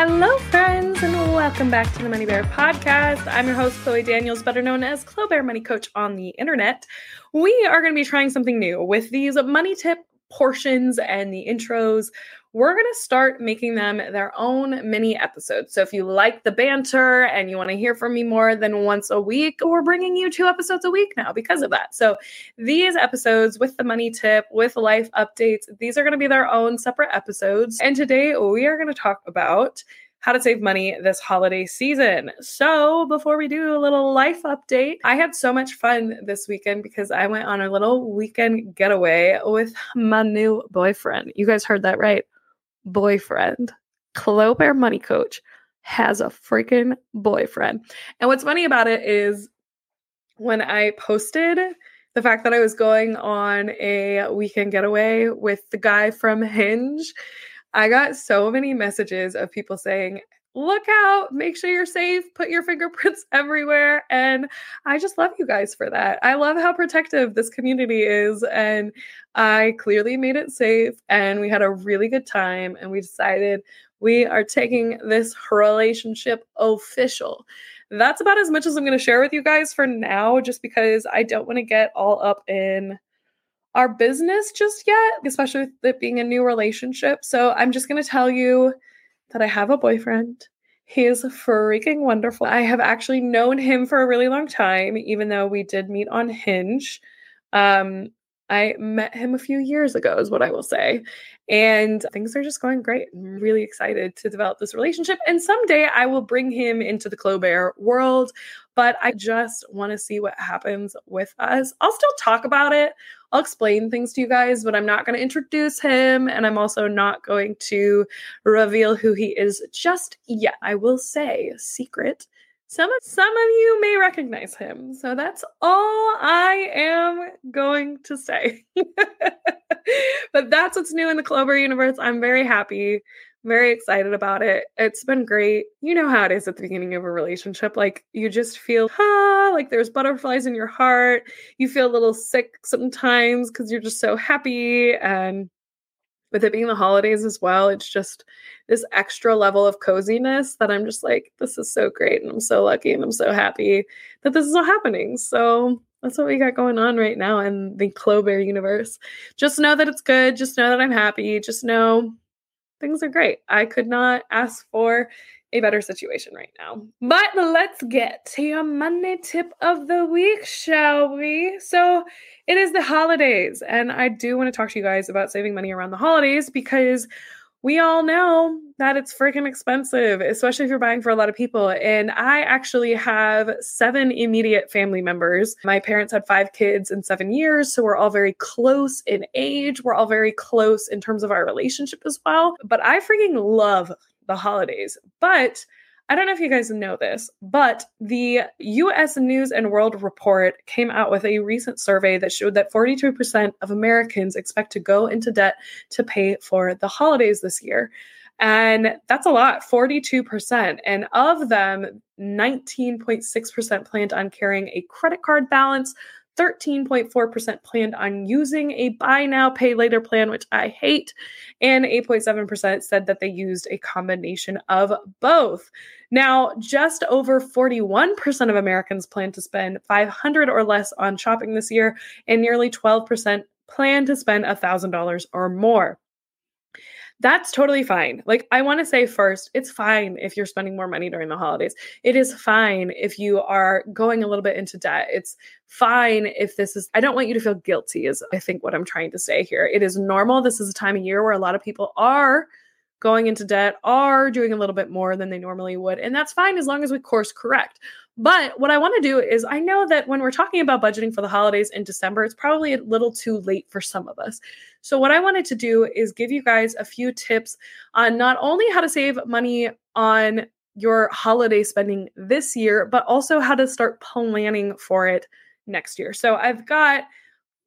Hello, friends, and welcome back to the Money Bear podcast. I'm your host, Chloe Daniels, better known as Clo Bare Money Coach on the internet. We are going to be trying something new with these money tip portions and the intros we're going to start making them their own mini episodes. So if you like the banter and you want to hear from me more than once a week, we're bringing you two episodes a week now because of that. So these episodes with the money tip, with life updates, these are going to be their own separate episodes. And today we are going to talk about how to save money this holiday season. So, before we do a little life update, I had so much fun this weekend because I went on a little weekend getaway with my new boyfriend. You guys heard that right boyfriend. Clo Bare Money Coach has a freaking boyfriend. And what's funny about it is when I posted the fact that I was going on a weekend getaway with the guy from Hinge, I got so many messages of people saying, look out, make sure you're safe, put your fingerprints everywhere. And I just love you guys for that. I love how protective this community is. And I clearly made it safe and we had a really good time. And we decided we are taking this relationship official. That's about as much as I'm going to share with you guys for now, just because I don't want to get all up in our business just yet, especially with it being a new relationship. So I'm just going to tell you that I have a boyfriend. He is freaking wonderful. I have actually known him for a really long time, even though we did meet on Hinge. Um, I met him a few years ago, is what I will say. And things are just going great. I'm really excited to develop this relationship. And someday I will bring him into the Chloe world, but I just want to see what happens with us. I'll still talk about it. I'll explain things to you guys, but I'm not going to introduce him. And I'm also not going to reveal who he is just yet. I will say, secret some of, some of you may recognize him. So that's all I am going to say. but that's what's new in the Clover universe. I'm very happy, very excited about it. It's been great. You know how it is at the beginning of a relationship. Like you just feel, ah, like there's butterflies in your heart. You feel a little sick sometimes because you're just so happy and with it being the holidays as well, it's just this extra level of coziness that I'm just like, this is so great. And I'm so lucky and I'm so happy that this is all happening. So that's what we got going on right now in the Clover universe. Just know that it's good. Just know that I'm happy. Just know things are great. I could not ask for a better situation right now. But let's get to your Monday tip of the week, shall we? So it is the holidays, and I do want to talk to you guys about saving money around the holidays because we all know that it's freaking expensive, especially if you're buying for a lot of people. And I actually have seven immediate family members. My parents had five kids in seven years, so we're all very close in age. We're all very close in terms of our relationship as well. But I freaking love the holidays. But I don't know if you guys know this, but the US News and World Report came out with a recent survey that showed that 42% of Americans expect to go into debt to pay for the holidays this year. And that's a lot, 42%. And of them, 19.6% planned on carrying a credit card balance, 13.4% planned on using a buy now, pay later plan, which I hate. And 8.7% said that they used a combination of both. Now, just over 41% of Americans plan to spend 500 or less on shopping this year, and nearly 12% plan to spend $1,000 or more that's totally fine. Like, I want to say first, it's fine if you're spending more money during the holidays. It is fine if you are going a little bit into debt. It's fine if this is, I don't want you to feel guilty, is I think what I'm trying to say here. It is normal. This is a time of year where a lot of people are going into debt, are doing a little bit more than they normally would. And that's fine as long as we course correct. But what I want to do is, I know that when we're talking about budgeting for the holidays in December, it's probably a little too late for some of us. So, what I wanted to do is give you guys a few tips on not only how to save money on your holiday spending this year, but also how to start planning for it next year. So, I've got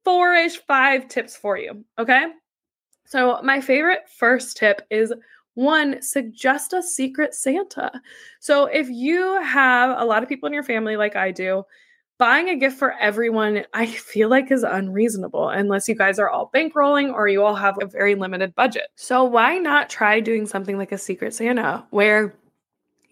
four ish, five tips for you. Okay. So, my favorite first tip is one, suggest a secret Santa. So if you have a lot of people in your family, like I do, buying a gift for everyone, I feel like is unreasonable unless you guys are all bankrolling or you all have a very limited budget. So, why not try doing something like a Secret Santa where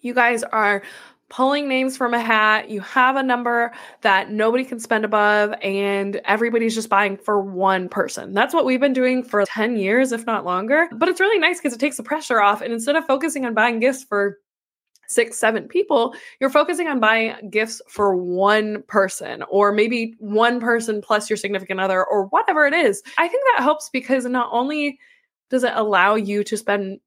you guys are pulling names from a hat. You have a number that nobody can spend above, and everybody's just buying for one person. That's what we've been doing for 10 years, if not longer. But it's really nice because it takes the pressure off. And instead of focusing on buying gifts for six, seven people, you're focusing on buying gifts for one person or maybe one person plus your significant other or whatever it is. I think that helps because not only does it allow you to spend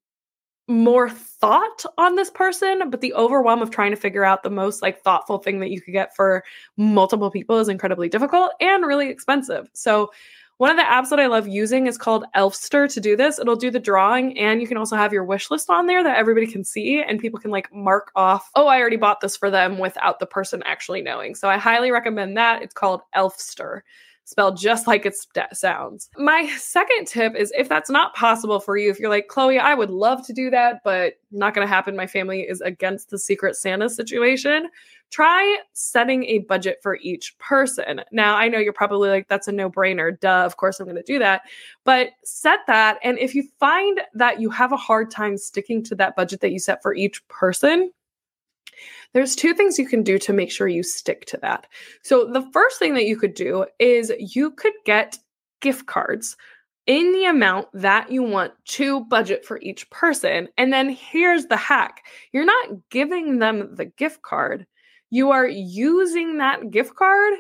more thought on this person, but the overwhelm of trying to figure out the most like thoughtful thing that you could get for multiple people is incredibly difficult and really expensive. So one of the apps that I love using is called Elfster to do this. It'll do the drawing and you can also have your wish list on there that everybody can see and people can like mark off, oh, I already bought this for them without the person actually knowing. So I highly recommend that. It's called Elfster spelled just like it sounds. My second tip is if that's not possible for you, if you're like, Chloe, I would love to do that, but not going to happen. My family is against the Secret Santa situation. Try setting a budget for each person. Now, I know you're probably like, that's a no brainer. Duh, of course I'm going to do that. But set that. And if you find that you have a hard time sticking to that budget that you set for each person, there's two things you can do to make sure you stick to that. So, the first thing that you could do is you could get gift cards in the amount that you want to budget for each person. And then here's the hack you're not giving them the gift card, you are using that gift card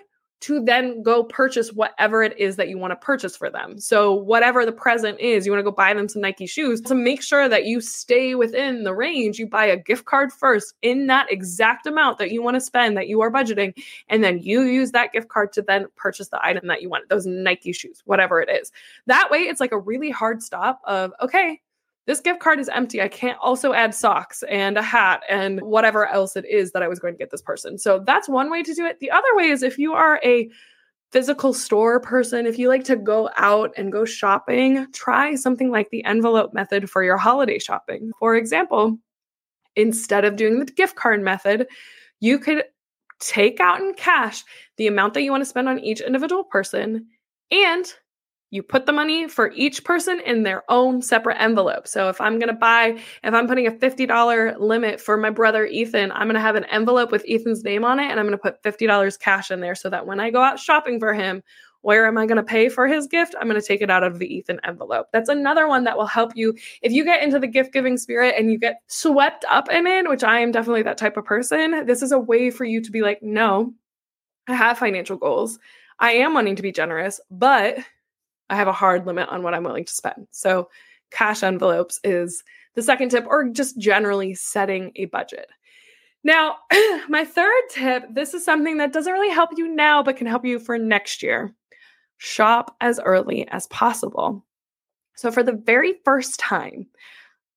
to then go purchase whatever it is that you want to purchase for them. So, whatever the present is, you want to go buy them some Nike shoes. To make sure that you stay within the range, you buy a gift card first in that exact amount that you want to spend that you are budgeting. And then you use that gift card to then purchase the item that you want, those Nike shoes, whatever it is. That way, it's like a really hard stop of, okay, this gift card is empty. I can't also add socks and a hat and whatever else it is that I was going to get this person. So that's one way to do it. The other way is if you are a physical store person, if you like to go out and go shopping, try something like the envelope method for your holiday shopping. For example, instead of doing the gift card method, you could take out in cash the amount that you want to spend on each individual person and you put the money for each person in their own separate envelope. So if I'm going to buy, if I'm putting a $50 limit for my brother Ethan, I'm going to have an envelope with Ethan's name on it and I'm going to put $50 cash in there so that when I go out shopping for him, where am I going to pay for his gift? I'm going to take it out of the Ethan envelope. That's another one that will help you if you get into the gift giving spirit and you get swept up in it, which I am definitely that type of person. This is a way for you to be like, no, I have financial goals. I am wanting to be generous, but I have a hard limit on what I'm willing to spend. So, cash envelopes is the second tip, or just generally setting a budget. Now, my third tip this is something that doesn't really help you now, but can help you for next year. Shop as early as possible. So, for the very first time,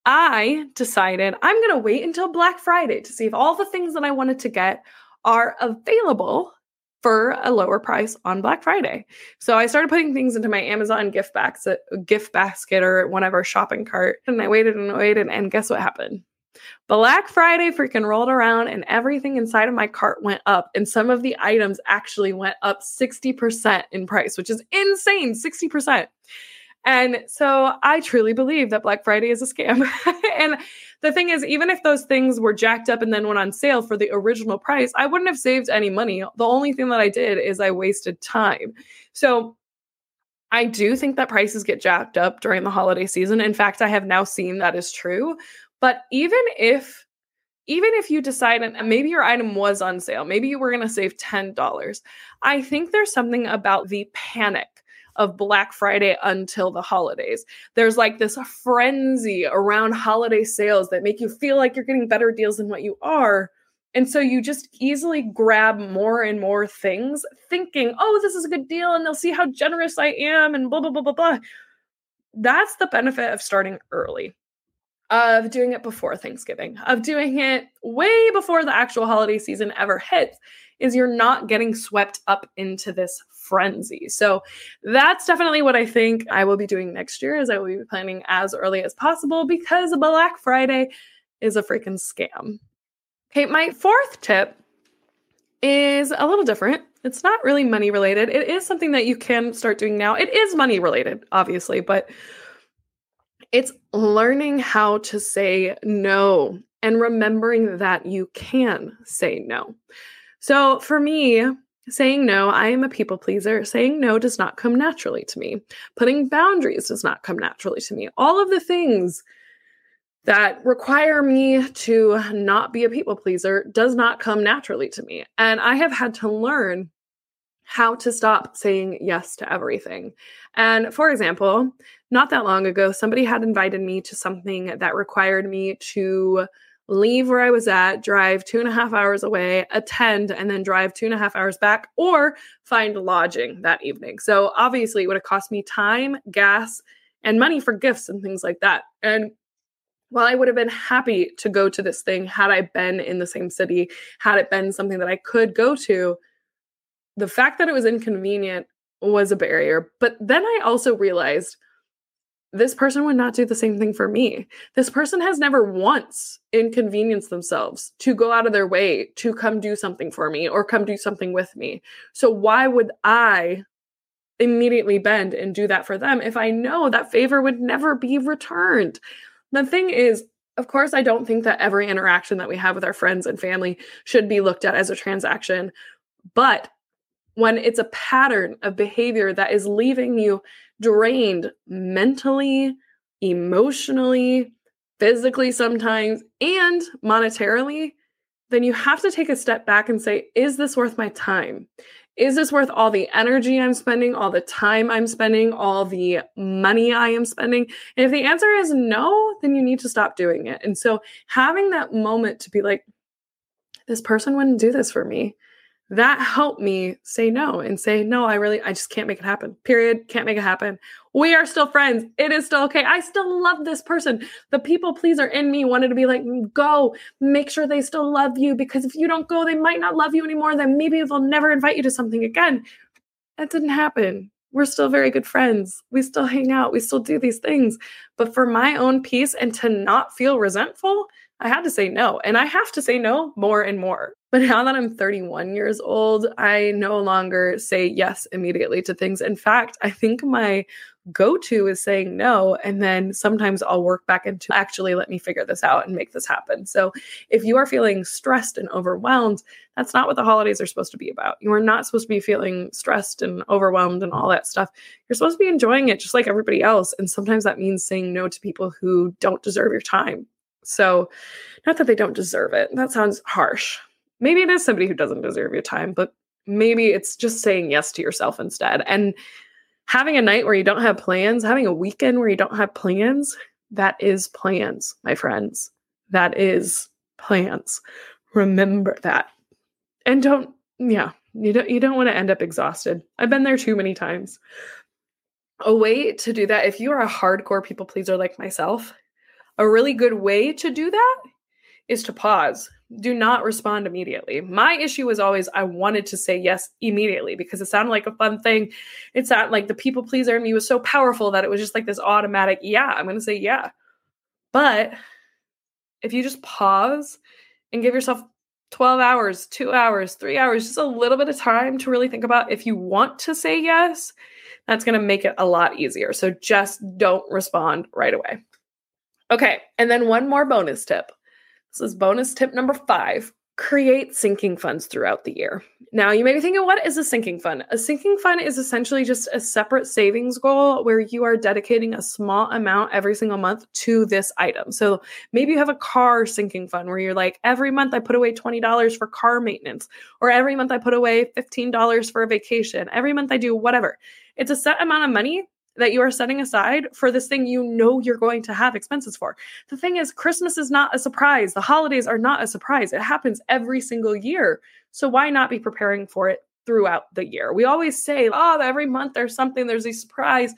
I decided I'm going to wait until Black Friday to see if all the things that I wanted to get are available for a lower price on Black Friday. So I started putting things into my Amazon gift basket, uh, gift basket or whatever shopping cart, and I waited and waited, and guess what happened? Black Friday freaking rolled around and everything inside of my cart went up. And some of the items actually went up 60% in price, which is insane 60%. And so I truly believe that Black Friday is a scam. and the thing is, even if those things were jacked up and then went on sale for the original price, I wouldn't have saved any money. The only thing that I did is I wasted time. So I do think that prices get jacked up during the holiday season. In fact, I have now seen that is true. But even if even if you decide and maybe your item was on sale, maybe you were going to save $10. I think there's something about the panic of Black Friday until the holidays. There's like this frenzy around holiday sales that make you feel like you're getting better deals than what you are. And so you just easily grab more and more things, thinking, oh, this is a good deal, and they'll see how generous I am, and blah, blah, blah, blah, blah. That's the benefit of starting early, of doing it before Thanksgiving, of doing it way before the actual holiday season ever hits, is you're not getting swept up into this frenzy. So that's definitely what I think I will be doing next year is I will be planning as early as possible because Black Friday is a freaking scam. Okay, my fourth tip is a little different. It's not really money related. It is something that you can start doing now. It is money related, obviously, but it's learning how to say no and remembering that you can say no. So for me, saying no, I am a people pleaser. Saying no does not come naturally to me. Putting boundaries does not come naturally to me. All of the things that require me to not be a people pleaser does not come naturally to me. And I have had to learn how to stop saying yes to everything. And for example, not that long ago, somebody had invited me to something that required me to leave where I was at, drive two and a half hours away, attend, and then drive two and a half hours back, or find lodging that evening. So obviously, it would have cost me time, gas, and money for gifts and things like that. And while I would have been happy to go to this thing had I been in the same city, had it been something that I could go to, the fact that it was inconvenient was a barrier. But then I also realized this person would not do the same thing for me. This person has never once inconvenienced themselves to go out of their way to come do something for me or come do something with me. So why would I immediately bend and do that for them if I know that favor would never be returned? The thing is, of course, I don't think that every interaction that we have with our friends and family should be looked at as a transaction. But when it's a pattern of behavior that is leaving you drained mentally, emotionally, physically sometimes, and monetarily, then you have to take a step back and say, is this worth my time? Is this worth all the energy I'm spending, all the time I'm spending, all the money I am spending? And if the answer is no, then you need to stop doing it. And so having that moment to be like, this person wouldn't do this for me that helped me say no and say no i really i just can't make it happen period can't make it happen. We are still friends. It is still okay. I still love this person. The people pleaser in me wanted to be like mm, go make sure they still love you because if you don't go they might not love you anymore then maybe they'll never invite you to something again. That didn't happen. We're still very good friends. We still hang out. We still do these things. But for my own peace and to not feel resentful I had to say no. And I have to say no more and more. But now that I'm 31 years old, I no longer say yes immediately to things. In fact, I think my go to is saying no. And then sometimes I'll work back into actually let me figure this out and make this happen. So if you are feeling stressed and overwhelmed, that's not what the holidays are supposed to be about. You are not supposed to be feeling stressed and overwhelmed and all that stuff. You're supposed to be enjoying it just like everybody else. And sometimes that means saying no to people who don't deserve your time so, not that they don't deserve it. That sounds harsh. Maybe it is somebody who doesn't deserve your time, but maybe it's just saying yes to yourself instead. And having a night where you don't have plans, having a weekend where you don't have plans, that is plans, my friends. That is plans. Remember that. And don't yeah, you don't you don't want to end up exhausted. I've been there too many times. A way to do that if you are a hardcore people pleaser like myself a really good way to do that is to pause. Do not respond immediately. My issue was always I wanted to say yes immediately because it sounded like a fun thing. It sounded like the people pleaser in me was so powerful that it was just like this automatic, yeah, I'm going to say yeah. But if you just pause and give yourself 12 hours, two hours, three hours, just a little bit of time to really think about if you want to say yes, that's going to make it a lot easier. So just don't respond right away. Okay, and then one more bonus tip. This is bonus tip number five create sinking funds throughout the year. Now, you may be thinking, what is a sinking fund? A sinking fund is essentially just a separate savings goal where you are dedicating a small amount every single month to this item. So maybe you have a car sinking fund where you're like, every month I put away $20 for car maintenance, or every month I put away $15 for a vacation, every month I do whatever. It's a set amount of money that you are setting aside for this thing you know you're going to have expenses for. The thing is, Christmas is not a surprise. The holidays are not a surprise. It happens every single year. So why not be preparing for it throughout the year? We always say, oh, every month there's something, there's these surprise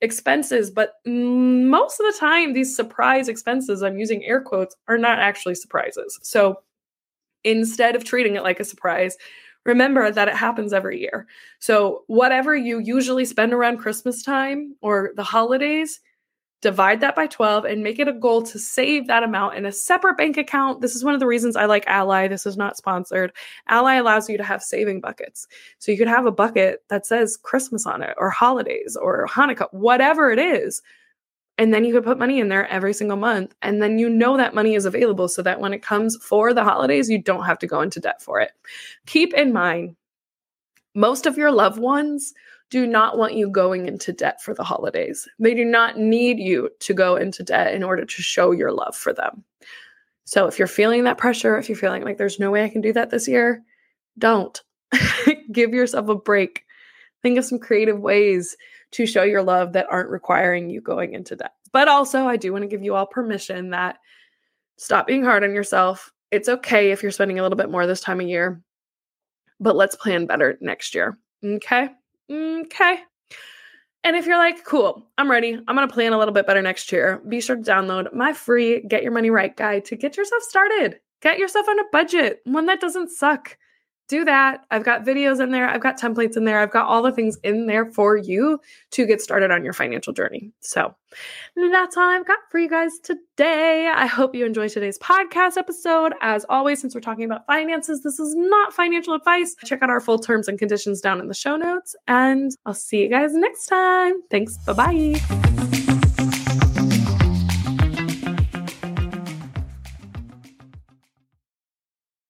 expenses, but most of the time, these surprise expenses, I'm using air quotes, are not actually surprises. So instead of treating it like a surprise, remember that it happens every year. So, whatever you usually spend around Christmas time or the holidays, divide that by 12 and make it a goal to save that amount in a separate bank account. This is one of the reasons I like Ally. This is not sponsored. Ally allows you to have saving buckets. So you could have a bucket that says Christmas on it or holidays or Hanukkah, whatever it is. And then you could put money in there every single month. And then you know that money is available so that when it comes for the holidays, you don't have to go into debt for it. Keep in mind, most of your loved ones do not want you going into debt for the holidays. They do not need you to go into debt in order to show your love for them. So if you're feeling that pressure, if you're feeling like there's no way I can do that this year, don't. Give yourself a break. Think of some creative ways to show your love that aren't requiring you going into debt. But also, I do want to give you all permission that stop being hard on yourself. It's okay if you're spending a little bit more this time of year, but let's plan better next year. Okay. Okay. And if you're like, cool, I'm ready, I'm going to plan a little bit better next year, be sure to download my free Get Your Money Right guide to get yourself started. Get yourself on a budget, one that doesn't suck do that. I've got videos in there, I've got templates in there, I've got all the things in there for you to get started on your financial journey. So that's all I've got for you guys today. I hope you enjoyed today's podcast episode. As always, since we're talking about finances, this is not financial advice. Check out our full terms and conditions down in the show notes, and I'll see you guys next time. Thanks. Bye bye.